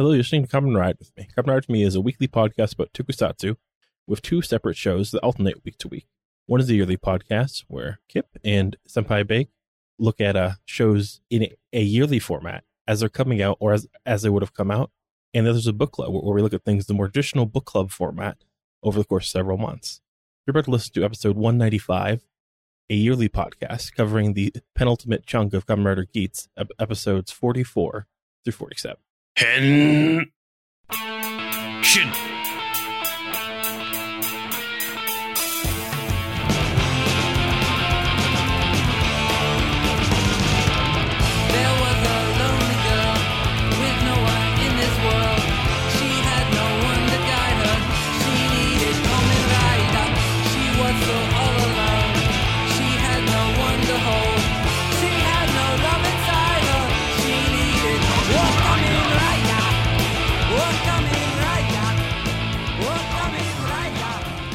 Hello, you're listening to Kamen Ride with me. Kamen Ride with me is a weekly podcast about tokusatsu with two separate shows that alternate week to week. One is a yearly podcast where Kihp and Senpai Bake look at uh, shows in a, yearly format as they're coming out or as, as they would have come out. And then there's a book club where, we look at things in the more traditional book club format over the course of several months. You're about to listen to episode 195, a yearly podcast covering the penultimate chunk of Kamen Rider Geats, ep- episodes 44 through 47. Hen. Shin.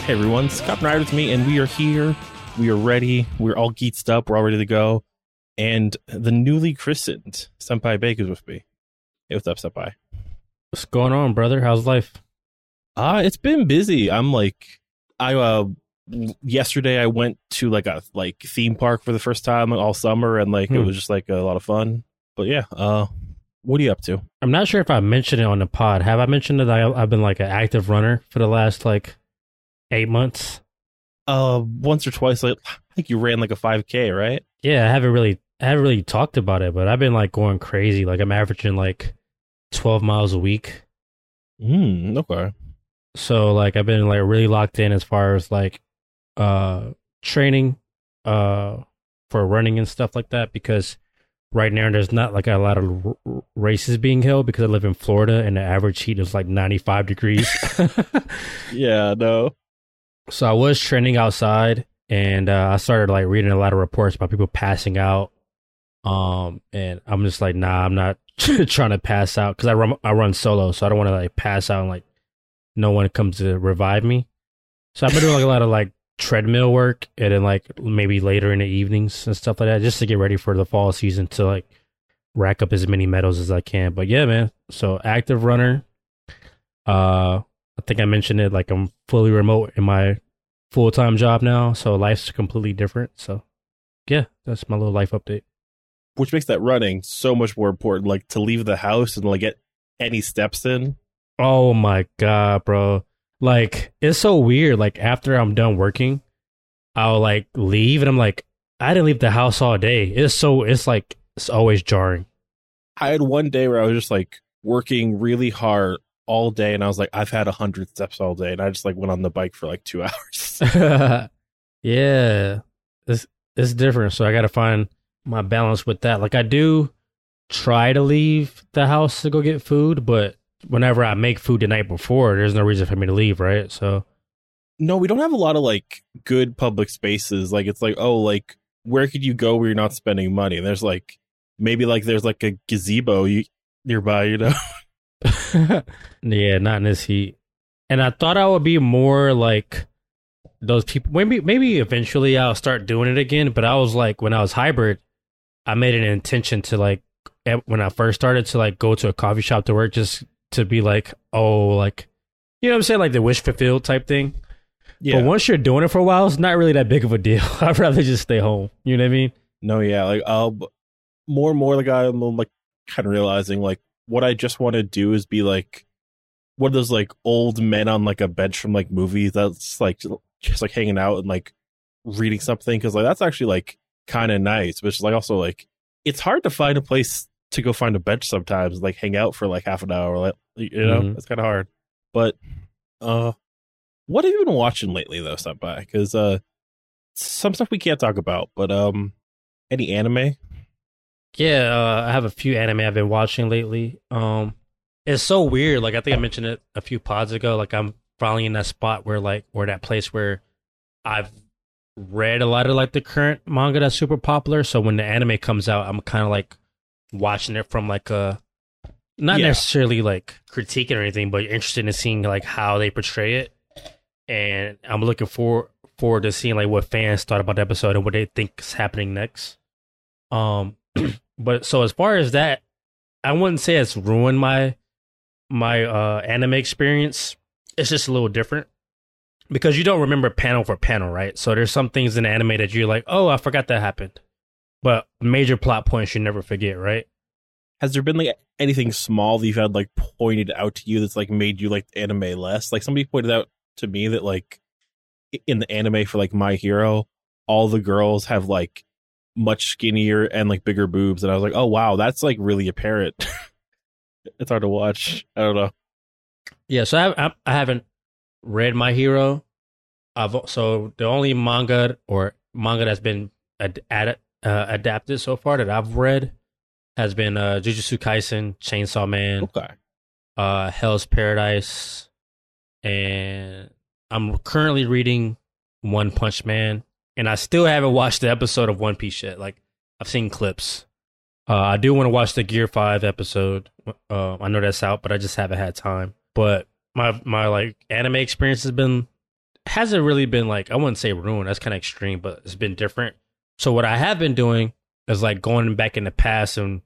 Hey everyone, Scott Rider with me, and we are here. We are ready. We're all geeked up. We're all ready to go. And the newly christened Senpai Bake is with me. Hey, what's up, Senpai? What's going on, brother? How's life? Uh, it's been busy. I'm like, I, uh, yesterday I went to like a like theme park for the first time all summer, and like it Hmm. was just like a lot of fun. But yeah, uh, what are you up to? I'm not sure if I mentioned it on the pod. Have I mentioned that I, I've been like an active runner for the last like eight months? Uh, once or twice, like I think you ran like a 5K, right? Yeah, I haven't really, I haven't really talked about it, but I've been like going crazy. Like I'm averaging like 12 miles a week. Hmm. Okay. So like I've been like really locked in as far as like uh training uh for running and stuff like that because right now there's not like a lot of r- races being held because I live in Florida and the average heat is like 95 degrees. Yeah. No. So I was training outside and uh, I started like reading a lot of reports about people passing out. Um, and I'm just like, nah, I'm not trying to pass out because I run I run solo, so I don't want to like pass out and like no one comes to revive me. So I've been doing like a lot of like treadmill work and then like maybe later in the evenings and stuff like that, just to get ready for the fall season to like rack up as many medals as I can. But yeah, man. So active runner. Uh, I think I mentioned it. Like I'm fully remote in my full time job now, so life's completely different. So yeah, that's my little life update. Which makes that running so much more important. Like to leave the house and like get any steps in. Oh my god, bro! Like it's so weird. Like after I'm done working, I'll like leave, and I'm like, I didn't leave the house all day. It's so it's like it's always jarring. I had one day where I was just like working really hard all day, and I was like, I've had a hundred steps all day, and I just like went on the bike for like two hours. yeah, it's it's different. So I got to find my balance with that. Like I do try to leave the house to go get food, but whenever I make food the night before, there's no reason for me to leave, right? So no, we don't have a lot of like good public spaces. Like it's like, oh, like where could you go where you're not spending money? And there's like maybe like there's like a gazebo you, nearby, you know. yeah, not in this heat. And I thought I would be more like those people. Maybe maybe eventually I'll start doing it again. But I was like, when I was hybrid, I made an intention to like when I first started to like go to a coffee shop to work just to be like, oh, like you know what I'm saying, like the wish fulfilled type thing. Yeah. But once you're doing it for a while, it's not really that big of a deal. I'd rather just stay home. You know what I mean? No, yeah, like I'll more and more like I'm like kind of realizing like what I just want to do is be like one of those like old men on like a bench from like movies that's like just like hanging out and like reading something because like that's actually like kind of nice, but it's like also like it's hard to find a place to go find a bench sometimes like hang out for like half an hour like you know Mhm. it's kind of hard but uh what have you been watching lately though Senpai? because uh some stuff we can't talk about but um any anime Yeah, uh, I have a few anime I've been watching lately. Um, it's so weird. Like I think I mentioned it a few pods ago. Like I'm finally in that spot where like or that place where I've read a lot of like the current manga that's super popular. So when the anime comes out, I'm kind of like watching it from like a not Yeah. necessarily like critiquing or anything, but interested in seeing like how they portray it. And I'm looking for forward to seeing like what fans thought about the episode and what they think is happening next. Um, but so as far as that, I wouldn't say it's ruined my my uh anime experience It's just a little different because you don't remember panel for panel, right? So there's some things in anime that you're like, oh, I forgot that happened, but major plot points you never forget, right? Has there been like anything small that you've had like pointed out to you that's like made you like anime less? Like somebody pointed out to me that like in the anime for like My Hero, all the girls have like much skinnier and like bigger boobs, and I was like, oh wow, that's like really apparent. it's hard to watch. I don't know. Yeah, so I, I, I haven't read My Hero. I've so the only manga or manga that's been ad, ad, uh, adapted so far that I've read has been uh, Jujutsu Kaisen, Chainsaw Man, Okay. uh, Hell's Paradise, and I'm currently reading One Punch Man, and I still haven't watched the episode of One Piece yet. Like I've seen clips. Uh, I do want to watch the Gear Five episode. Uh, I know that's out, but I just haven't had time. But my my like anime experience has been hasn't really been like I wouldn't say ruined. That's kind of extreme, but it's been different. So what I have been doing is like going back in the past and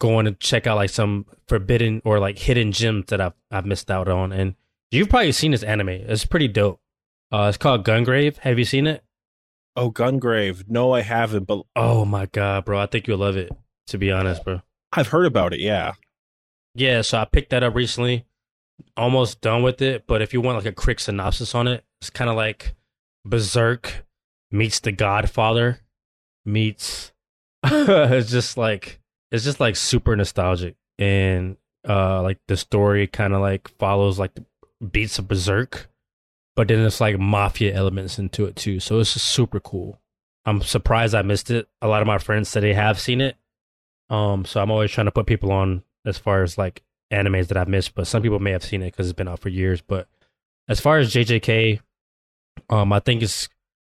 going to check out like some forbidden or like hidden gems that I've I've missed out on. And you've probably seen this anime. It's pretty dope. Uh, it's called Gungrave. Have you seen it? Oh, Gungrave. No, I haven't, but Oh my god, bro! I think you'll love it. To be honest, bro. I've heard about it. Yeah. Yeah, so I picked that up recently. Almost done with it, but if you want like a quick synopsis on it, it's kind of like Berserk meets The Godfather meets. it's just like it's just like super nostalgic, and uh, like the story kind of like follows like the beats of Berserk, but then it's like mafia elements into it too. So it's super cool. I'm surprised I missed it. A lot of my friends said they have seen it, um, so I'm always trying to put people on as far as like animes that I've missed, but some people may have seen it because it's been out for years. But as far as JJK, um, I think it's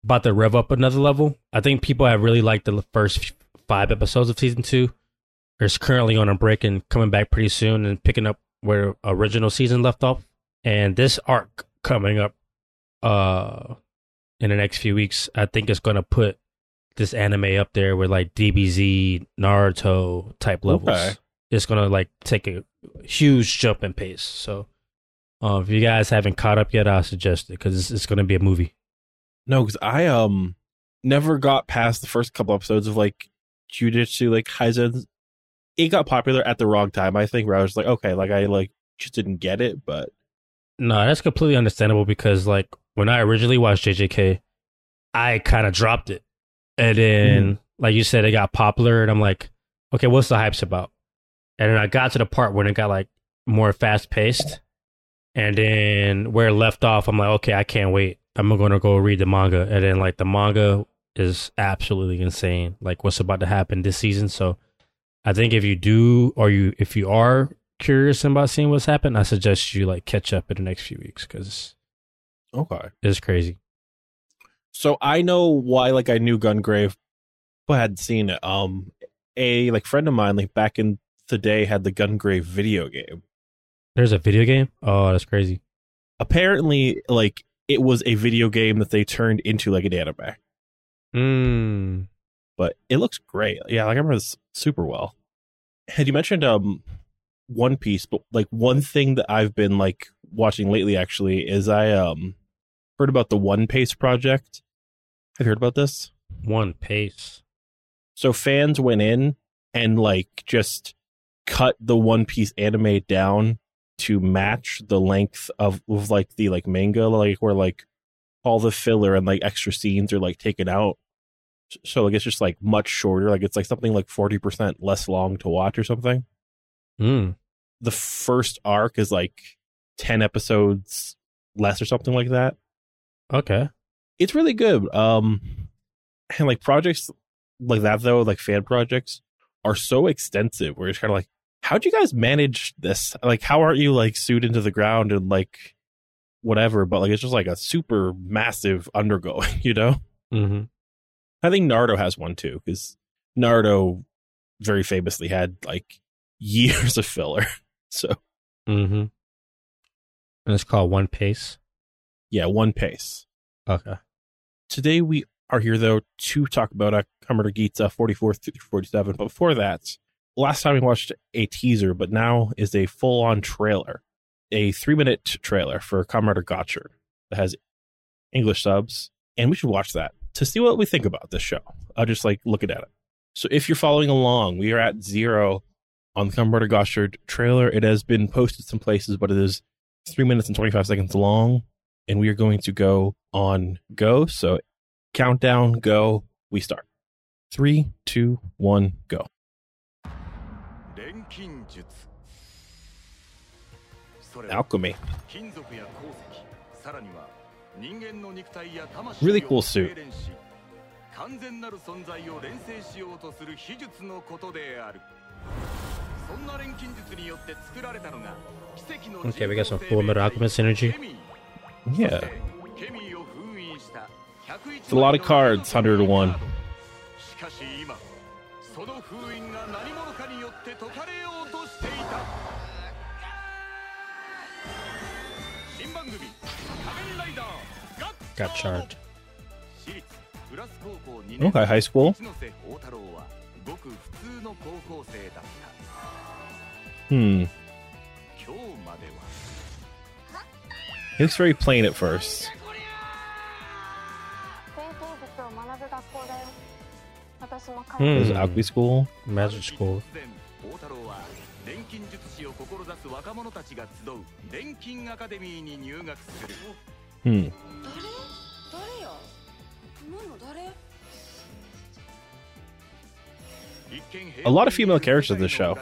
about to rev up another level. I think people have really liked the first five episodes of season two. It's currently on a break and coming back pretty soon and picking up where original season left off. And this arc coming up uh in the next few weeks, I think it's gonna put this anime up there with like DBZ, Naruto type levels. Okay. It's gonna like take a huge jump in pace. So, uh, if you guys haven't caught up yet, I suggest it because it's, it's gonna be a movie. No, because I um never got past the first couple episodes of like Jujutsu like Kaisen. It got popular at the wrong time, I think. Where I was like, okay, like I like just didn't get it, but No, that's completely understandable because like when I originally watched JJK, I kind of dropped it, and then mm-hmm. like you said, it got popular, and I'm like, okay, what's the hype's about? And then I got to the part when it got like more fast paced, and then where it left off, I'm like, okay, I can't wait. I'm gonna go read the manga, and then like the manga is absolutely insane. Like what's about to happen this season. So I think if you do, or you if you are curious about seeing what's happened, I suggest you like catch up in the next few weeks because okay. it's crazy. So I know why like I knew Gungrave, but I hadn't seen it. Um, a like friend of mine like back in the day had the Gungrave video game. There's a video game. Oh, that's crazy. Apparently, like it was a video game that they turned into like an anime. Mm. but it looks great. Yeah, like I remember this super well. Had you mentioned um One Piece, but like one thing that I've been like watching lately actually is I um heard about the One Pace project. Have you heard about this? One Pace. So fans went in and like just cut the One Piece anime down to match the length of, of like the like manga, like where like all the filler and like extra scenes are like taken out. So like it's just like much shorter. Like it's like something like forty percent less long to watch or something. Mm. The first arc is like ten episodes less or something like that. Okay. it's really good. Um, and like projects like that though, like fan projects, are so extensive. Where it's kind of like, how'd you guys manage this? Like, how aren't you like sued into the ground and like whatever? But like, it's just like a super massive undergoing, you know. Mm-hmm. I think Naruto has one too because Naruto very famously had like years of filler. So Mm-hmm. And it's called One Pace. Yeah, one pace. Okay. Today we are here though to talk about uh, Kamen Gita 44 through 47. But before that, last time we watched a teaser, but now is a full on trailer, a three minute trailer for Kamen Rider Gotchard that has English subs, and we should watch that to see what we think about this show. I'll just like looking at it. So if you're following along, we are at zero on the Kamen Rider Gotchard trailer. It has been posted some places, but it is three minutes and 25 seconds long, and we are going to go on go. So countdown, go, we start. Three, two, one, go. 錬金術それ Alchemy. 金属や鉱石さらには人間の肉体や魂 Really を cool suit. 精錬し完全なる存在を錬成しようとする秘術のことであるそんな錬金術によって作られたのが奇跡の Okay, we got some Full Metal Alchemist energy. Yeah. It's a lot of cards, 101. Got charged. Okay, high school. Hmm. 今日までは He looks very plain at first. 錬金術を学ぶ学校だよ私も Hmm. 彼 This is Alchemy School. Magic school. 突然宝太郎は錬金術師を志す若者たちが集う錬金アカデミーに入学する Hmm. 誰誰よ今の誰 A lot of female characters in this show.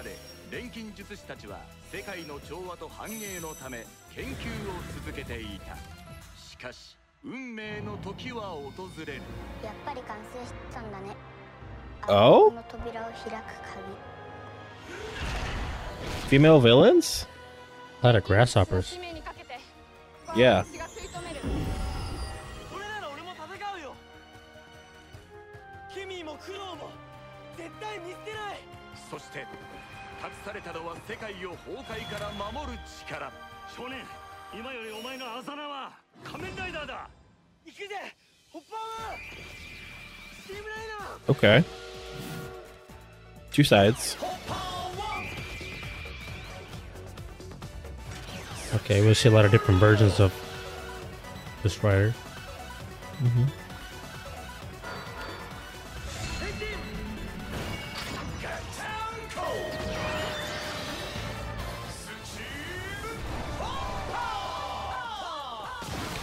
錬金術師たちは 世界の調和と繁栄のため研究を続けていたしかし運命の時は訪れるやっぱり完成したんだね Oh? この扉を開く鍵 Female villains? A lot of grasshoppers. Yeah. されたのは世界を崩壊から守る力少年今よりお前のあざなは仮面ライダーだ行くぜホッパーマンスティームライナー Okay. Two sides. Okay, we'll see a lot of different versions of this rider.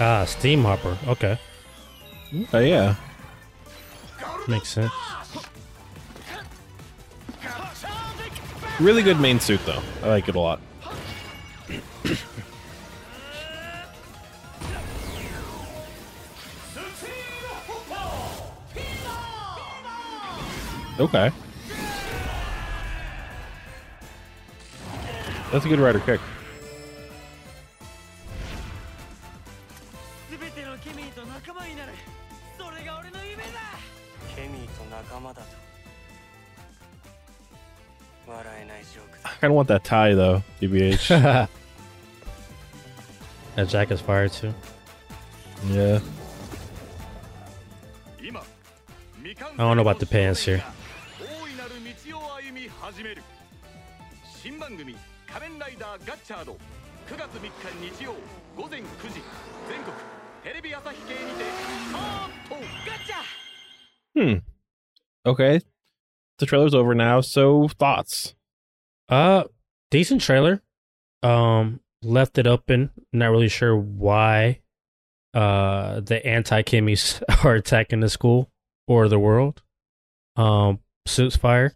Ah, Steam Hopper. Okay, Oh, yeah. makes sense. Really good main suit, though. I like it a lot. Okay. That's a good rider kick. kind of want that tie though, DBH. that jacket's fire too. Yeah. I don't know about the pants here. Hmm. Okay. The trailer's over now, so thoughts. Uh, decent trailer. Um, left it open. Not really sure why. Uh, the anti Kimmies are attacking the school or the world. Um, suits fire.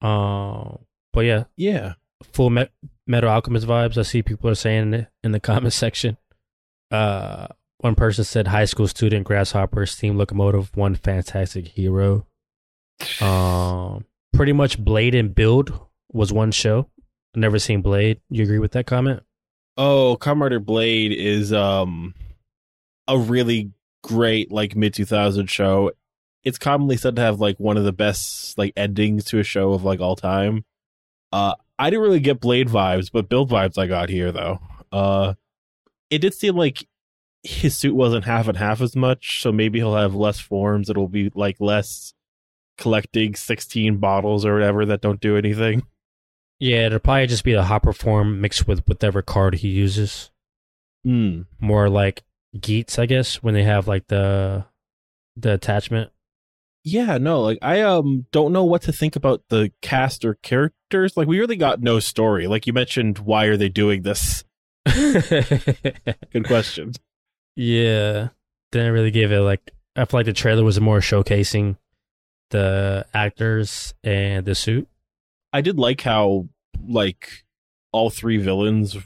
Um, but yeah, Yeah. full me- Metal Alchemist vibes. I see people are saying it in the comment section. Uh, one person said high school student grasshopper steam locomotive one fantastic hero. Um, pretty much Blade and Build was one show. Never seen Blade. You agree with that comment? Oh, Kamen Rider Blade is um a really great like mid 2000 show. It's commonly said to have like one of the best like endings to a show of like all time. Uh I didn't really get Blade vibes, but Build vibes I got here though. Uh it did seem like his suit wasn't half and half as much, so maybe he'll have less forms. It'll be like less collecting 16 bottles or whatever that don't do anything. Yeah, it'll probably just be the hopper form mixed with whatever card he uses. Hmm. More like Geats, I guess, when they have like the the attachment. Yeah, no, like I um don't know what to think about the cast or characters. Like we really got no story. Like you mentioned, why are they doing this? Good question. Yeah, didn't really give it like. I feel like the trailer was more showcasing the actors and the suit. I did like how like all three villains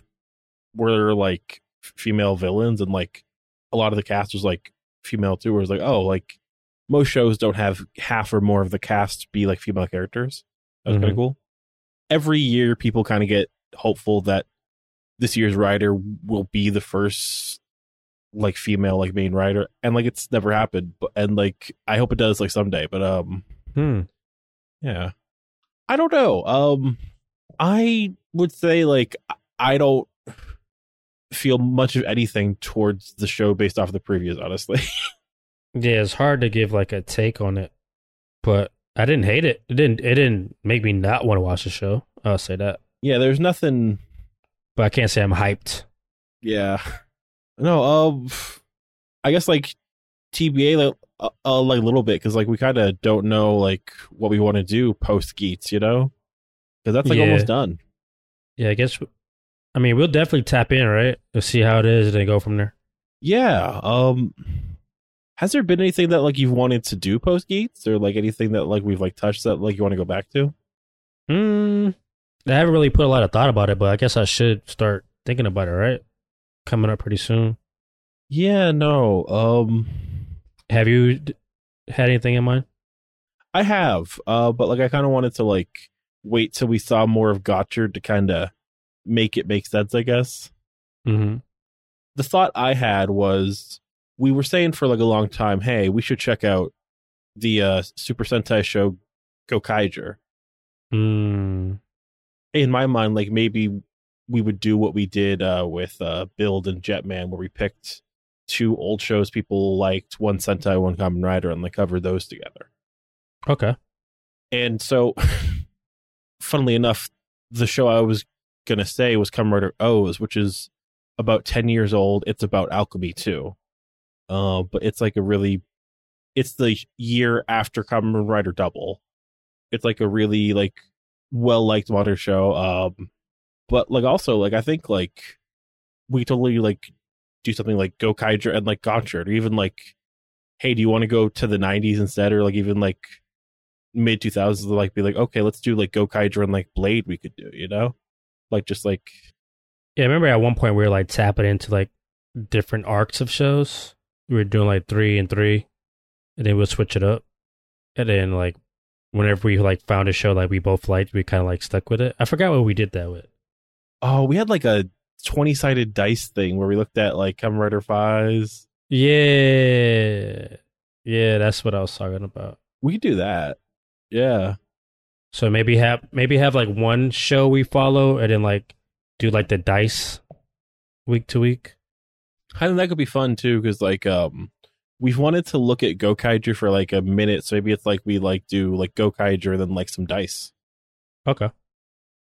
were like female villains and like a lot of the cast was like female too. Where it's like, oh, like most shows don't have half or more of the cast be like female characters. That was kind Mhm. of cool. Every year, people kind of get hopeful that this year's writer will be the first like female like main writer, and like it's never happened. But and like I hope it does like someday. But um, Hmm. yeah. I don't know. Um I would say like I don't feel much of anything towards the show based off of the previews, honestly. Yeah, it's hard to give like a take on it, but I didn't hate it. It didn't. It didn't make me not want to watch the show. I'll say that. yeah, there's nothing But I can't say I'm hyped. yeah. No, um I guess like TBA like uh, uh, like a little bit cuz like we kind of don't know like what we want to do post Geats, you know? Cuz that's like Yeah. almost done. Yeah, I guess. I mean, we'll definitely tap in, right? We'll see how it is, and then go from there. Yeah. Um has there been anything that like you've wanted to do post Geats or like anything that like we've like touched that like you want to go back to? Hmm. I haven't really put a lot of thought about it, but I guess I should start thinking about it. Right? Coming up pretty soon. Yeah, no. Um Have you d- had anything in mind? I have. Uh but like I kind of wanted to like wait till we saw more of Gotchard to kind of make it make sense, I guess. Mm-hmm. The thought I had was we were saying for like a long time, "Hey, we should check out the uh Super Sentai show Gokaiger." Mm. in my mind, like maybe we would do what we did uh, with uh, Build and Jetman, where we picked two old shows people liked, one Sentai, one Kamen Rider, and they covered those together. Okay. And so, funnily enough, the show I was gonna say was Kamen Rider OOO, which is about ten years old. It's about alchemy too, uh, but it's like a really, it's the year after Kamen Rider Double. It's like a really like well liked modern show. Um, but like also like I think like we totally like do something like Go Gokaiger and like Gotchard, or even like, hey, do you want to go to the '90s instead, or like even like mid 2000s like be like okay let's do like Go Gokaiger and like blade we could do you know like just like Yeah, I remember at one point we were like tapping into like different arcs of shows. We were doing like three and three, and then we'll switch it up. And then like whenever we like found a show like we both liked, we kind of like stuck with it. I forgot what we did that with. oh we had like a 20 sided dice thing where we looked at like Kamen Rider Faiz Yeah, yeah, that's what I was talking about. we could do that yeah So maybe have maybe have like one show we follow, and then like do like the dice week to week. I think that could be fun too because like um we've wanted to look at Gokaiger for like a minute so maybe it's like we like do like Gokaiger and then like some dice Okay.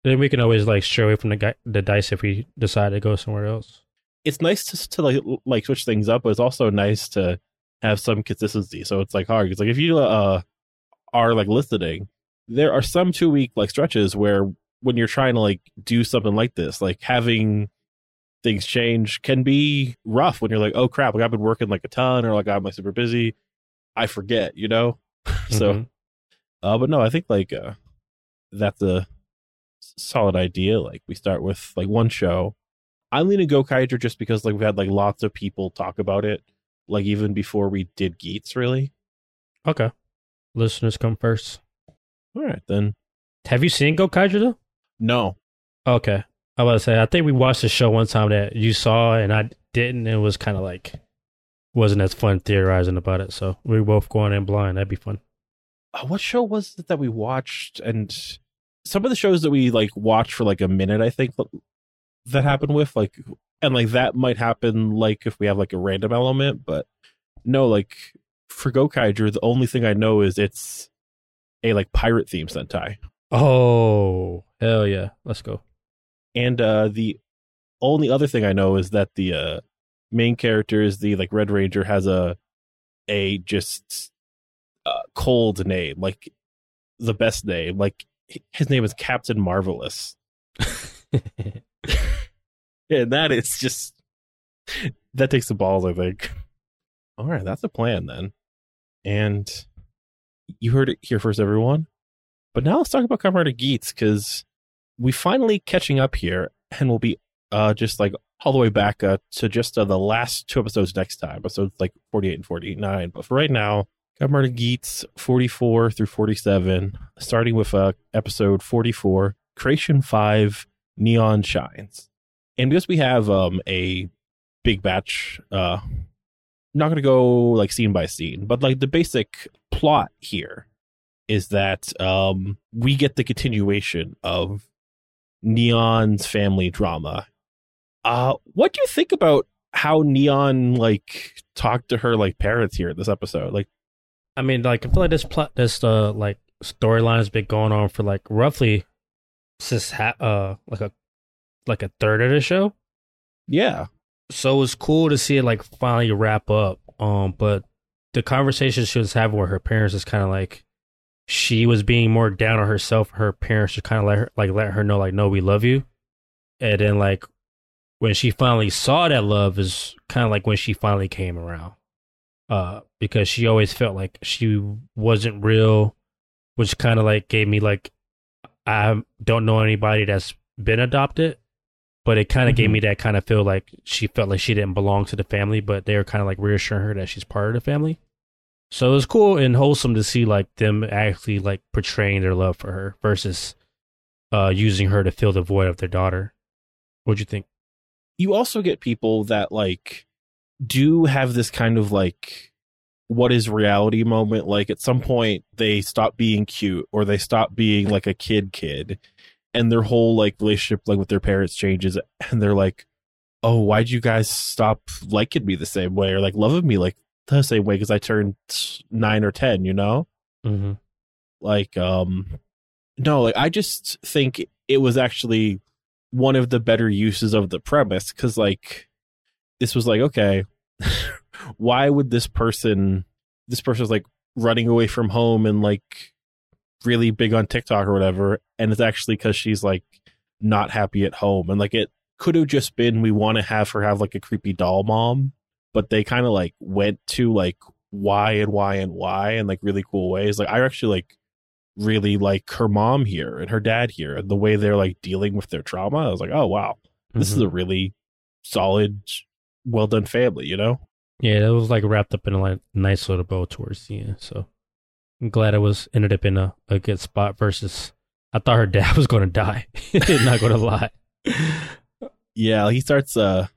Then we can always like stray away from the guy, the dice if we decide to go somewhere else. it's nice to, to like like switch things up, but it's also nice to have some consistency. So it's like hard It's like if you uh are like listening, there are some two week like stretches where when you're trying to like do something like this, like having things change can be rough when you're like, oh crap, like I've been working like a ton or like I'm like super busy. I forget, you know? so Mhm. uh but no, I think like uh that's a solid idea. Like we start with like one show. I'm leaning Gokaiger just because like we've had like lots of people talk about it, like even before we did Geats really. okay, listeners come first. All right then. Have you seen Go Gokaiger though? No. Okay. I was say I think we watched a show one time that you saw and I didn't. It was kind of like wasn't as fun theorizing about it. So we were both going in blind. That'd be fun. Uh, what show was it that we watched and some of the shows that we like watch for like a minute I think that happened with like and like that might happen like if we have like a random element, but no like for Gokaiger the only thing I know is it's a like pirate theme Sentai. Oh hell yeah, let's go. And uh the only other thing I know is that the uh main character is the like Red Ranger has a a just uh, cold name, like the best name. Like his name is Captain Marvelous. And that is just that takes the balls, I think. All right, that's a plan then. And you heard it here first, everyone. But now let's talk about Rider Geats because we finally catching up here, and we'll be uh just like all the way back uh, to just uh, the last two episodes next time, episodes like forty eight and forty nine. But for right now, Rider Geats forty four through forty seven, starting with uh episode forty four, Creation Five, Neon Shines. And because we have um a big batch uh not gonna go like scene by scene but like the basic plot here is that um we get the continuation of neon's family drama. Uh what do you think about how neon like talked to her like parents here in this episode? Like I mean, like I feel like this plot, this uh, like storyline has been going on for like roughly since ha- uh like a like a third of the show. yeah So it was cool to see it like finally wrap up. Um, but the conversation she was having with her parents is kind of like she was being more down on herself. Her parents just kind of let her like let her know like, no, we love you. And then like when she finally saw that love is kind of like when she finally came around. Uh, because she always felt like she wasn't real, which kind of like gave me like I don't know anybody that's been adopted, but it kind of gave Mhm. me that kind of feel like she felt like she didn't belong to the family, but they were kind of like reassuring her that she's part of the family. So it was cool and wholesome to see like them actually like portraying their love for her versus uh using her to fill the void of their daughter. What'd you think? you also get people that like do have this kind of like what is reality moment like at some point they stop being cute or they stop being like a kid kid and their whole like relationship like with their parents changes and they're like oh why'd you guys stop liking me the same way or like loving me like the same way because i turned nine or ten you know Mm-hmm. like um no like i just think it was actually one of the better uses of the premise because like this was like okay why would this person this person's like running away from home and like really big on tiktok or whatever and it's actually because she's like not happy at home? And like it could have just been we want to have her have like a creepy doll mom but they kind of like went to like why and why and why in like really cool ways. Like i actually like really like her mom here and her dad here and the way they're like dealing with their trauma. I was like oh wow. This is mm-hmm. a really solid well done family you know Yeah, that was like wrapped up in a like, nice little bow towards the end. So I'm glad it was ended up in a, a good spot versus I thought her dad was going to die. Not to lie. yeah he starts uh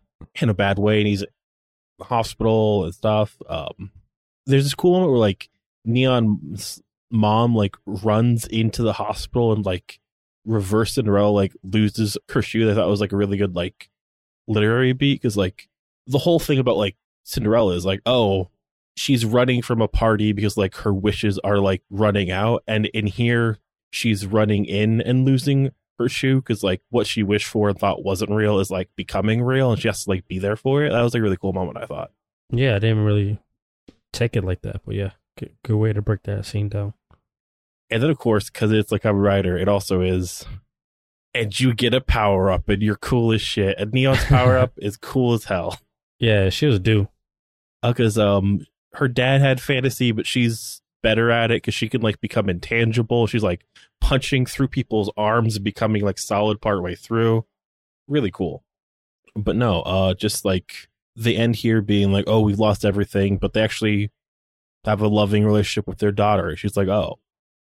in a bad way and he's in the hospital and stuff um there's this cool moment where like neon's mom like runs into the hospital and like reverse Cinderella like loses her shoe i thought it was like a really good like literary beat because like the whole thing about like cinderella is like oh she's running from a party because like her wishes are like running out and in here she's running in and losing her shoe because like what she wished for and thought wasn't real is like becoming real and she has to like be there for it. That was like a really cool moment i thought. Yeah, I didn't really take it like that, but yeah, good, good way to break that scene down. and then of course because it's like a writer it also is and you get a power up and you're cool as shit and neon's power up is cool as hell Yeah, she was due. because um her dad had fantasy but she's better at it because she can like become intangible. She's like punching through people's arms and becoming like solid part way through. Really cool. But no uh just like the end here being like oh we've lost everything but they actually have a loving relationship with their daughter. She's like oh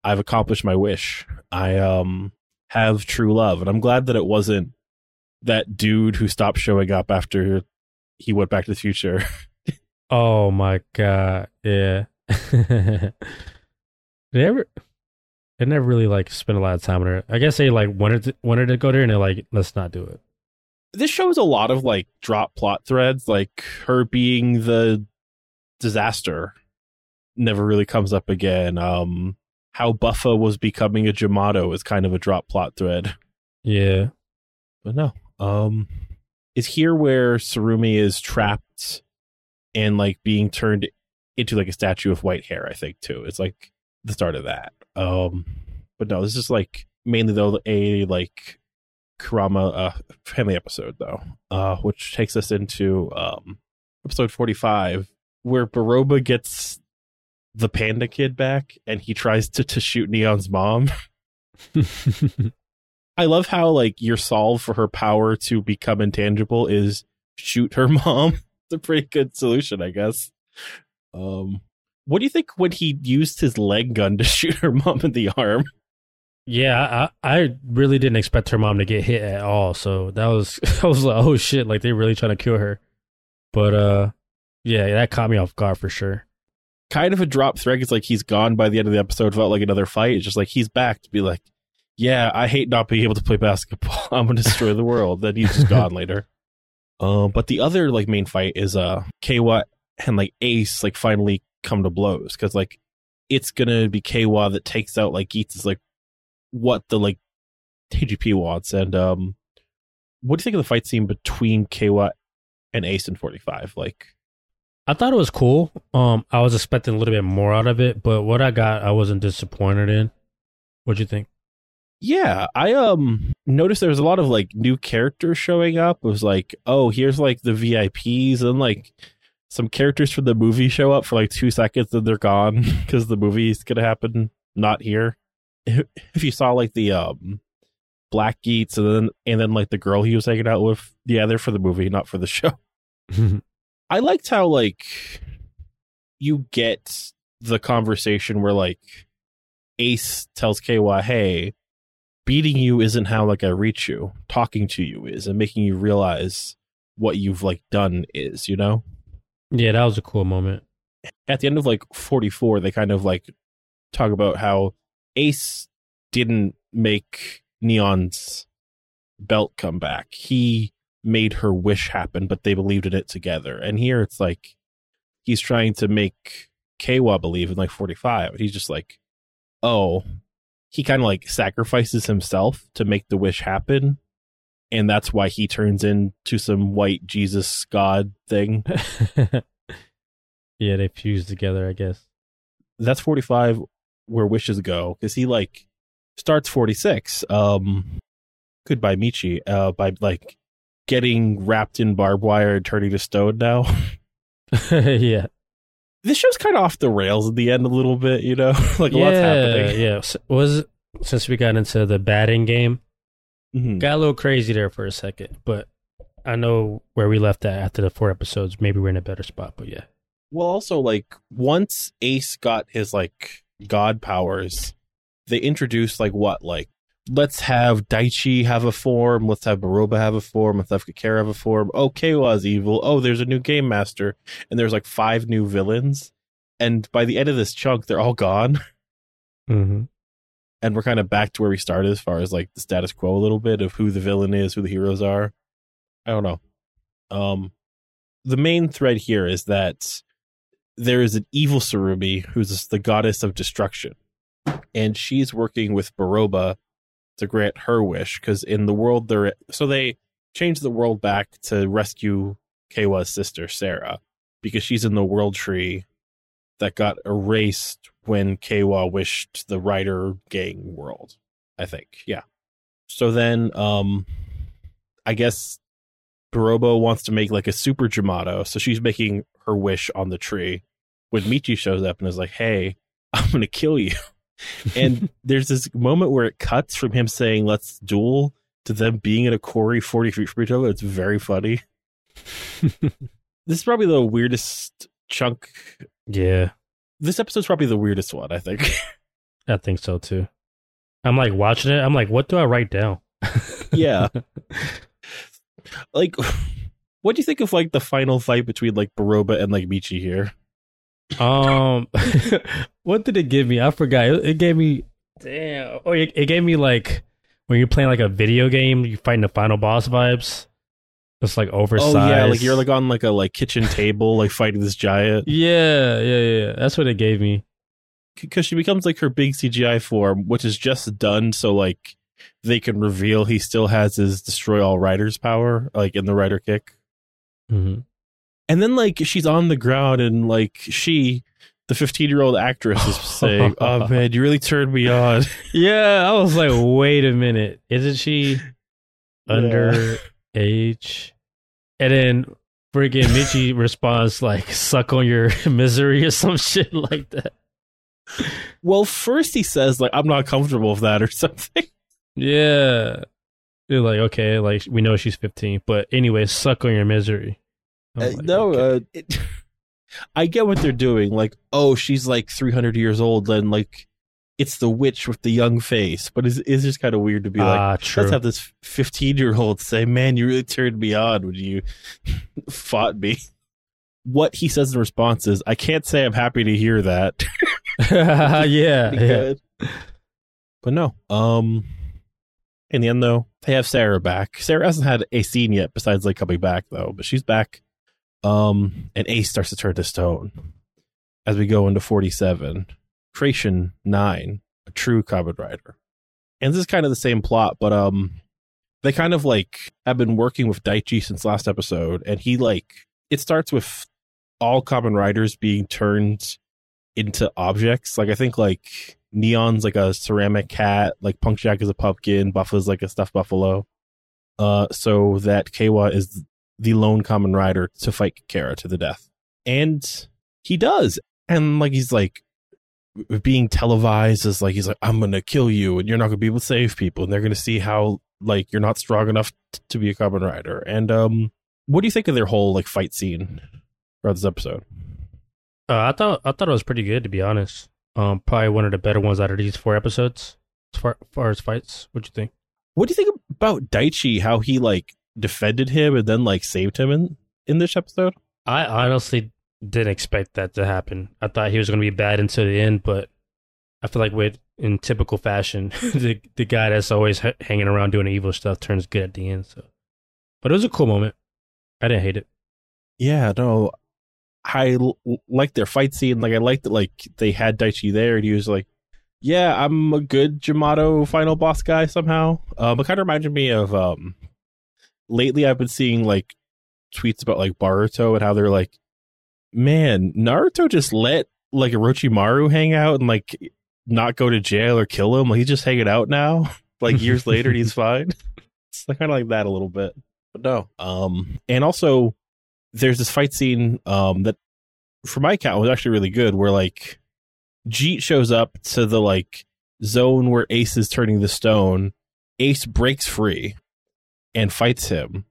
i've accomplished my wish. I um have true love. And i'm glad that it wasn't that dude who stopped showing up after he went back to the future Oh my god, yeah. they never, they never really like spent a lot of time on her. I guess they like wanted to, wanted to go there, and they're like, let's not do it. this shows a lot of like drop plot threads like her being the disaster never really comes up again um how Buffa was becoming a Jamato is kind of a drop plot thread. Yeah. But no. Um is here where Sarumi is trapped and like being turned into like a statue of white hair, I think too. It's like the start of that. Um but no, this is like mainly though a like Kurama uh family episode though. Uh which takes us into um episode 45 where Beroba gets the panda kid back and he tries to, to shoot Neon's mom. I love how like your solve for her power to become intangible is shoot her mom. it's a pretty good solution, I guess. Um what do you think when he used his leg gun to shoot her mom in the arm? yeah, I, I really didn't expect her mom to get hit at all. So that was I was like, oh shit, like they're really trying to kill her. But uh yeah, that caught me off guard for sure. Kind of a drop thread. It's like he's gone by the end of the episode Felt like another fight. It's just like he's back to be like, yeah, I hate not being able to play basketball. I'm gonna destroy the world. Then he's just gone later. Um, but the other like main fight is uh Keiwa and like Ace like finally come to blows because like it's gonna be Keiwa that takes out like Geats is like what the like TGP wants. And um, what do you think of the fight scene between Keiwa and Ace in 45? Like, I thought it was cool. Um, I was expecting a little bit more out of it, but what I got, I wasn't disappointed in. What'd you think? Yeah, I um noticed there was a lot of like new characters showing up. It was like, oh, here's like the VIPs and like some characters from the movie show up for like two seconds and they're gone because the movie's gonna happen not here. If you saw like the um Black Geats and then and then like the girl he was hanging out with, yeah, they're for the movie, not for the show. I liked how like you get the conversation where like Ace tells KY, hey, beating you isn't how like I reach you. Talking to you is and making you realize what you've like done is, you know? yeah, that was a cool moment. At the end of like 44, they kind of like talk about how Ace didn't make Neon's belt come back. He made her wish happen, but they believed in it together. And here it's like he's trying to make Keiwa believe in like 45. He's just like, oh, he kind of like sacrifices himself to make the wish happen. And that's why he turns into some white Jesus God thing. yeah, they fuse together, I guess. That's 45 where wishes go because he like starts 46. Um, goodbye, Michi, uh, by like getting wrapped in barbed wire and turning to stone now. yeah. This show's kind of off the rails at the end a little bit, you know? like a lot's yeah, happening. yeah. S- Was since we got into the batting game, Mhm. got a little crazy there for a second, but I know where we left at after the four episodes. Maybe we're in a better spot, but yeah. Well, also like once Ace got his like god powers, they introduced like what like let's have Daichi have a form, let's have Beroba have a form, let's have Kekera have a form. Oh, Keiwa's evil. Oh, there's a new game master, and there's like five new villains, and by the end of this chunk, they're all gone, Mm-hmm. and we're kind of back to where we started as far as like the status quo a little bit of who the villain is, who the heroes are. I don't know. Um, the main thread here is that there is an evil Sarumi who's the goddess of destruction, and she's working with Beroba to grant her wish because in the world they're so they change the world back to rescue Keiwa's sister Sarah because she's in the world tree that got erased when Keiwa wished the Rider gang world. I think, yeah. So then, um, I guess Barobo wants to make like a super Jamato, so she's making her wish on the tree. When Michi shows up and is like, "Hey, I'm gonna kill you," and there's this moment where it cuts from him saying "Let's duel" to them being in a quarry 40 feet from each other. It's very funny. This is probably the weirdest chunk. Yeah, This episode's probably the weirdest one. I think. I think so too. I'm like watching it. I'm like, what do I write down? yeah. Like, what do you think of like the final fight between like Beroba and like Michi here? Um, what did it give me? I forgot. It, it gave me, damn. Oh, it, it gave me like when you're playing like a video game, you fighting the final boss vibes. It's like oversized. Oh yeah, like you're like on like a like kitchen table, like fighting this giant. yeah, yeah, yeah. That's what it gave me. because she becomes like her big CGI form, which is just done so like they can reveal he still has his destroy all riders power, like in the rider kick. hmm And then like she's on the ground and like she, the 15 year old actress, is saying, "Oh man, you really turned me on." Yeah, I was like, wait a minute, isn't she under age? And then friggin' Michi responds like, "Suck on your misery" or some shit like that. Well, first he says like, "I'm not comfortable with that" or something. Yeah, they're like, okay, like we know she's fifteen, but anyway, suck on your misery. I'm Uh, no, uh, it, I get what they're doing. Like, oh, she's like 300 years old, and like it's the witch with the young face. But it's, it's just kind of weird to be like, true. let's have this 15 year old say, "Man, you really turned me on when you fought me." What he says in response is, "I can't say I'm happy to hear that." yeah, yeah. But no, um, in the end though, they have Sarah back. Sarah hasn't had a scene yet, besides like coming back though, but she's back. Um, and Ace starts to turn to stone as we go into forty-seven. Creation nine, a true Kamen Rider, and this is kind of the same plot, but um, they kind of like have been working with Daichi since last episode, and he like it starts with all Kamen Riders being turned into objects. Like I think like Neon's like a ceramic cat, like Punk Jack is a pumpkin, Buffa's like a stuffed buffalo. Uh, so that Keiwa is the lone Kamen Rider to fight Kara to the death, and he does, and like he's like being televised as like he's like I'm gonna kill you, and you're not gonna be able to save people, and they're gonna see how like you're not strong enough t- to be a Kamen Rider. And um, what do you think of their whole like fight scene throughout this episode? Uh, I thought I thought it was pretty good to be honest. Um, probably one of the better ones out of these four episodes as far, far as fights. What do you think? What do you think about Daichi? How he like defended him and then like saved him in in this episode? I honestly didn't expect that to happen. I thought he was going to be bad until the end, but I feel like with in typical fashion, the the guy that's always h- hanging around doing evil stuff turns good at the end. So, but it was a cool moment. I didn't hate it. Yeah, no, I l- like their fight scene. Like I liked that like they had Daichi there and he was like, "Yeah, I'm a good Jamato final boss guy somehow." Um, it kind of reminded me of um. Lately, I've been seeing like tweets about like Boruto and how they're like, "Man, Naruto just let like Orochimaru hang out and like not go to jail or kill him. Like he's just hanging out now. Like years later, and he's fine." It's kind of like that a little bit, but no. Um, and also there's this fight scene um that for my account was actually really good where like Jeet shows up to the like zone where Ace is turning the stone. Ace breaks free and fights him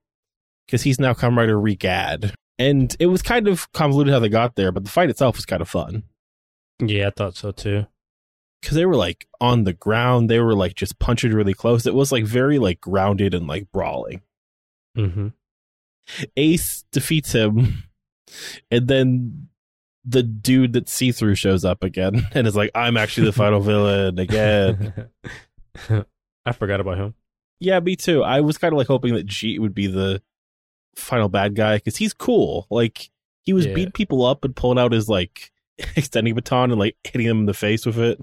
because he's now Kamen Rider Regad. And it was kind of convoluted how they got there, but the fight itself was kind of fun Yeah, I thought so too. because they were like on the ground. They were like just punching really close. It was like very like grounded and like brawling. hmm Ace defeats him, and then the dude that see through shows up again and is like, "I'm actually the final villain again." I forgot about him. Yeah, me too. I was kind of like hoping that G would be the final bad guy because he's cool. Like he was Yeah. beating people up and pulling out his like extending baton and like hitting them in the face with it.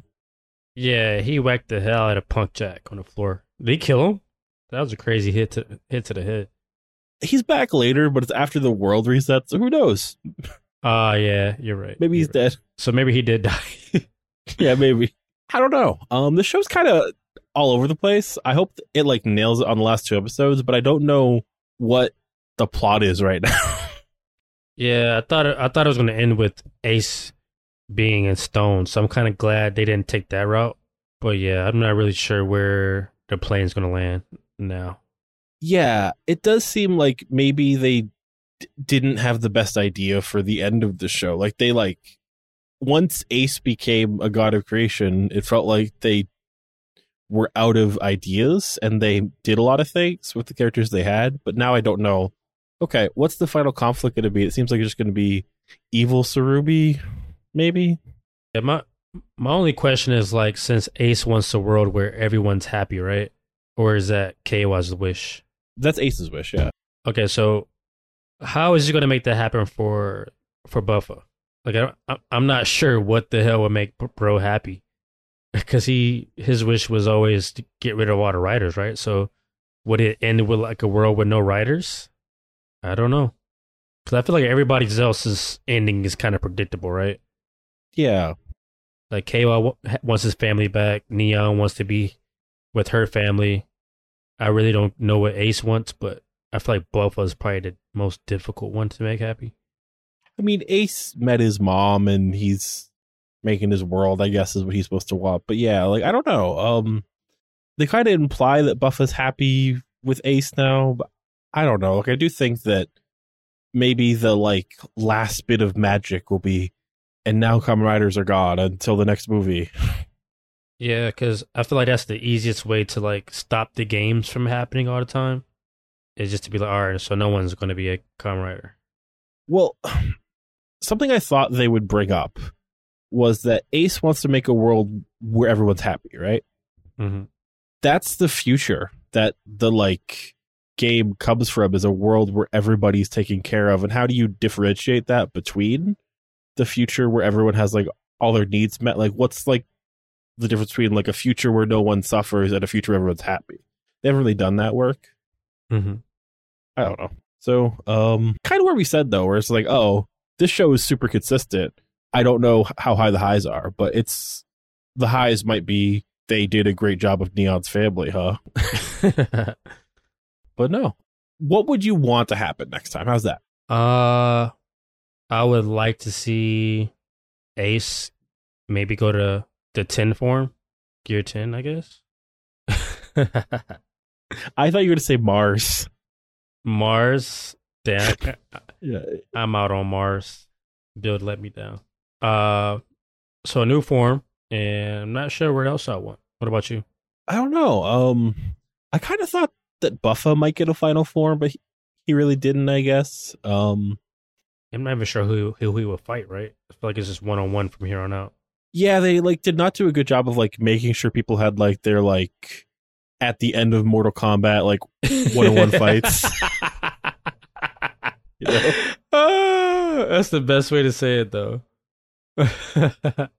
Yeah, he whacked the hell out of Punk Jack on the floor. Did he kill him? That was a crazy hit to hit to the head. He's back later, but it's after the world resets. So who knows? Ah, yeah, you're right. Maybe he's You're right. dead. So maybe he did die. yeah, maybe. I don't know. Um, the show's kind of all over the place. I hope it like nails it on the last two episodes, but I don't know what the plot is right now. yeah, I thought it, I thought it was going to end with Ace being in stone. So I'm kind of glad they didn't take that route. But yeah, I'm not really sure where the plane's going to land now. yeah, it does seem like maybe they d- didn't have the best idea for the end of the show. Like they like once Ace became a god of creation, it felt like they were out of ideas and they did a lot of things with the characters they had, but now I don't know. Okay, what's the final conflict going to be? It seems like it's just going to be evil Sarubi, maybe. Yeah, my my only question is like, since Ace wants a world where everyone's happy, right? Or is that Keiwa's wish? That's Ace's wish, yeah. Okay, so how is he going to make that happen for for Buffa? Like I, I'm not sure what the hell would make Bro happy, because he his wish was always to get rid of all the Riders, right? So would it end with like a world with no Riders? I don't know, because I feel like everybody else's ending is kind of predictable, right? Yeah. Like Kayla wa- wants his family back. Neon wants to be with her family. I really don't know what Ace wants, but I feel like Bluff was probably the most difficult one to make happy. I mean, Ace met his mom and he's making his world, I guess, is what he's supposed to want. But yeah, like, I don't know. Um, they kind of imply that Buff is happy with Ace now, but I don't know. Like, I do think that maybe the, like, last bit of magic will be, and now Kamen Riders are gone until the next movie. Yeah, because I feel like that's the easiest way to like stop the games from happening all the time. Is just to be like, all right, so no one's going to be a Kamen Rider. Well, something I thought they would bring up was that Ace wants to make a world where everyone's happy, right? Mm-hmm. That's the future that the like game comes from is a world where everybody's taken care of. And how do you differentiate that between the future where everyone has like all their needs met? Like what's like the difference between like a future where no one suffers and a future where everyone's happy? They haven't really done that work. Mm-hmm. I don't know. So, um, kind of where we said though, where it's like, oh, this show is super consistent. I don't know how high the highs are, but it's the highs might be they did a great job of Neon's family, huh? But no. What would you want to happen next time? How's that? uh, I would like to see Ace maybe go to the ten form, Gear Ten, I guess. I thought you were going to say Mars. Mars, damn, Yeah. I'm out on Mars. Build let me down. Uh, so a new form, and I'm not sure where else I want. What about you? I don't know. Um, I kind of thought that Buffa might get a final form, but he, he really didn't, I guess. Um, I'm not even sure who who he will fight. Right? I feel like it's just one on one from here on out. yeah, they like did not do a good job of like making sure people had like their like at the end of Mortal Kombat like one-on-one fights. You know? Ah, that's the best way to say it, though. that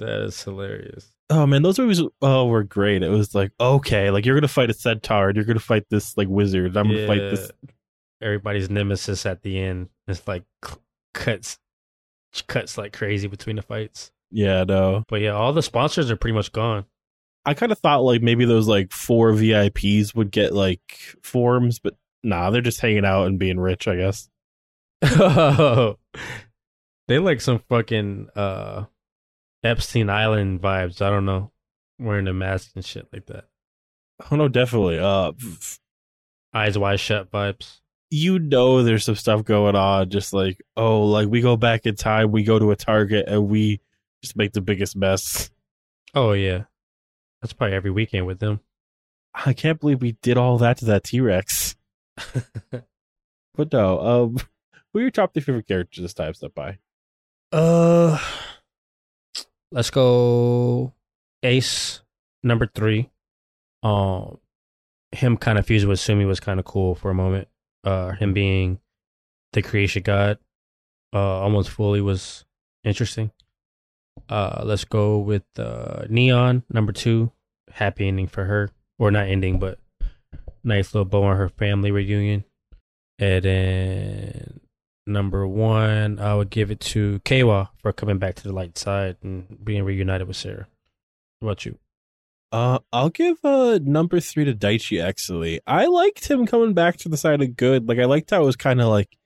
is hilarious. Oh man, those movies oh were great. It was like okay, like you're gonna fight a centaur, and you're gonna fight this like wizard. and I'm gonna fight this. Everybody's nemesis at the end. It's like cuts, cuts like crazy between the fights. Yeah, no. But yeah, all the sponsors are pretty much gone. I kind of thought like maybe those like four VIPs would get like forms, but nah, they're just hanging out and being rich, I guess. they like some fucking uh Epstein Island vibes. I don't know, wearing a mask and shit like that. Oh no, definitely. Uh, Eyes wide shut vibes. you know, there's some stuff going on. Just like oh, like we go back in time, we go to a Target, and we just make the biggest mess. Oh yeah, that's probably every weekend with them. I can't believe we did all that to that T Rex. But no, um, who are your top three favorite characters this time? Step by. Uh, let's go Ace number three. Um, him kind of fused with Sumi was kind of cool for a moment. Uh, him being the creation god, uh, almost fully was interesting. Uh, let's go with uh Neon number two. Happy ending for her, or not ending, but nice little bow on her family reunion. And then number one, I would give it to Keiwa for coming back to the light side and being reunited with Sarah. What about you? Uh, I'll give uh number three to Daichi. Actually, I liked him coming back to the side of good. Like I liked how it was kind of like,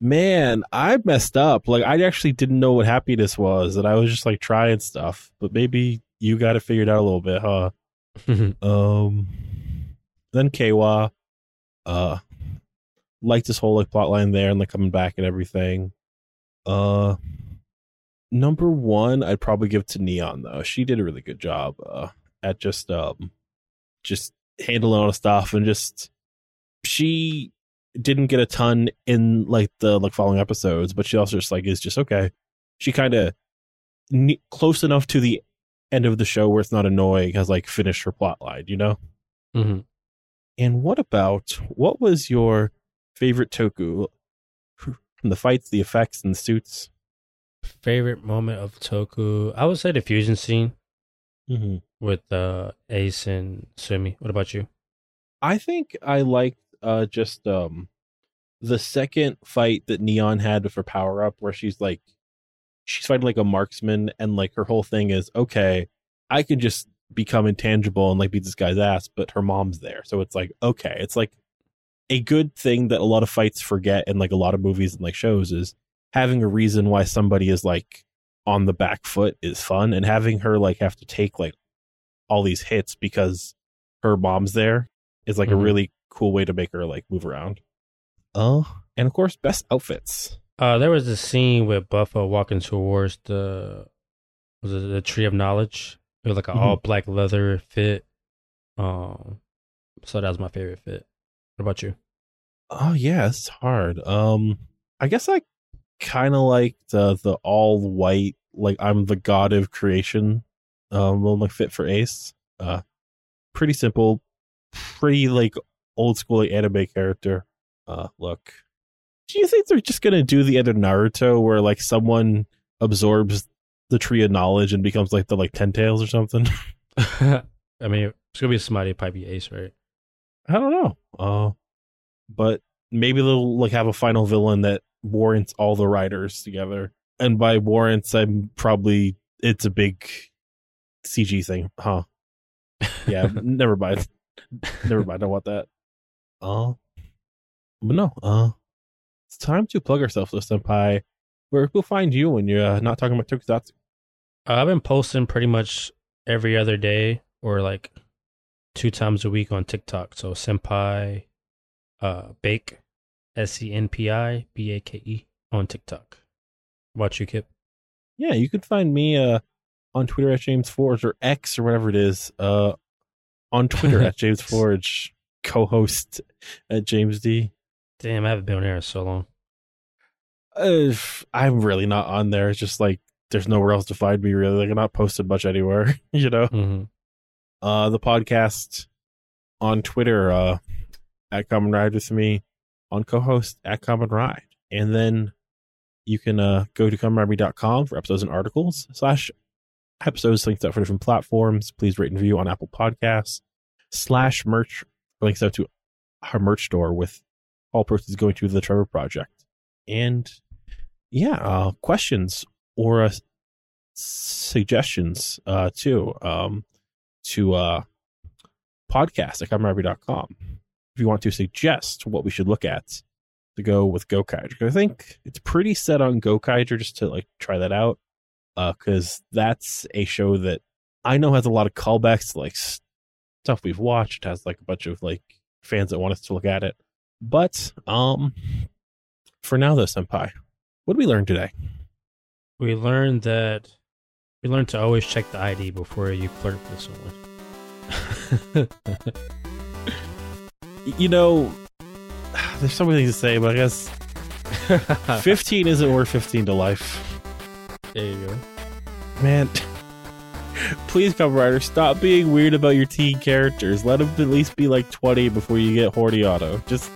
man, I messed up. Like I actually didn't know what happiness was, and I was just like trying stuff. But maybe you got it figured out a little bit, huh? Um, then Keiwa, uh, liked this whole like plot line there and like coming back and everything. Uh, number one, I'd probably give to Neon though. She did a really good job uh, at just um, just handling all the stuff and just she didn't get a ton in like the like following episodes, but she also just like is just okay. She kind of ne- close enough to the end of the show where it's not annoying has like finished her plot line, you know. hmm And what about what was your favorite Toku? And the fights, the effects, and the suits. Favorite moment of Toku? I would say the fusion scene Mm-hmm. with uh, Ace and Sumi. What about you? I think I liked uh, just um, the second fight that Neon had with her power up, where she's like, she's fighting like a marksman, and like her whole thing is, okay, I can just become intangible and like beat this guy's ass, but her mom's there, so it's like, okay, it's like a good thing that a lot of fights forget in like a lot of movies and like shows is having a reason why somebody is like on the back foot is fun, and having her like have to take like all these hits because her mom's there is like a Mhm. really cool way to make her like move around. Oh, and of course, best outfits. Uh, there was this scene with Buffa walking towards the was it the tree of knowledge? It was like an Mhm. all black leather fit. Um, so that was my favorite fit. What about you? Oh yeah, it's hard. Um, I guess I kind of like the the all white, like I'm the god of creation. Um, little like fit for Ace. Uh, pretty simple, pretty like old school like, anime character. Uh, look. Do you think they're just gonna do the end of Naruto where like someone absorbs the tree of knowledge and becomes like the like ten tails or something? I mean, it's gonna be a somebody probably Ace, right? I don't know. Uh, but maybe they'll like have a final villain that warrants all the Riders together. And by warrants, I'm probably it's a big CG thing, huh? Yeah, never mind. Never mind. I want that. Uh, but no. Uh, it's time to plug ourselves, Senpai. Where we'll find you when you're uh, not talking about Tokusatsu. I've been posting pretty much every other day or like two times a week on TikTok. So Senpai uh Bake S E N P I B A K E on TikTok. Watch you, Kihp? yeah, you can find me uh on Twitter at James Forge or X or whatever it is. Uh on Twitter at James Forge, co-host at James D. Damn, I haven't been on there in so long. Uh, I'm really not on there. It's just like there's nowhere else to find me really. Like I'm not posted much anywhere, you know. hmm Uh the podcast on Twitter, uh at Kamen Ride with me, on co-host at Kamen Ride. And then you can uh go to kamenride.com for episodes and articles slash episodes linked out for different platforms. Please rate and review on Apple Podcasts slash merch links out to our merch store with all proceeds going to the Trevor Project. And yeah, uh questions or uh, suggestions uh too. Um to uh podcast at kamenride.com if you want to suggest what we should look at to go with Gokaiger. I think it's pretty set on Gokaiger just to like try that out. Uh, cause that's a show that I know has a lot of callbacks to like stuff we've watched, has like a bunch of like fans that want us to look at it. But um for now though, Senpai, what did we learn today? We learned that we learned to always check the ID before you flirt with someone. You know, there's so many things to say, but I guess 15 isn't worth 15 to life. there you go. Man, please, cover writer, stop being weird about your teen characters. Let them at least be like 20 before you get horny auto. Just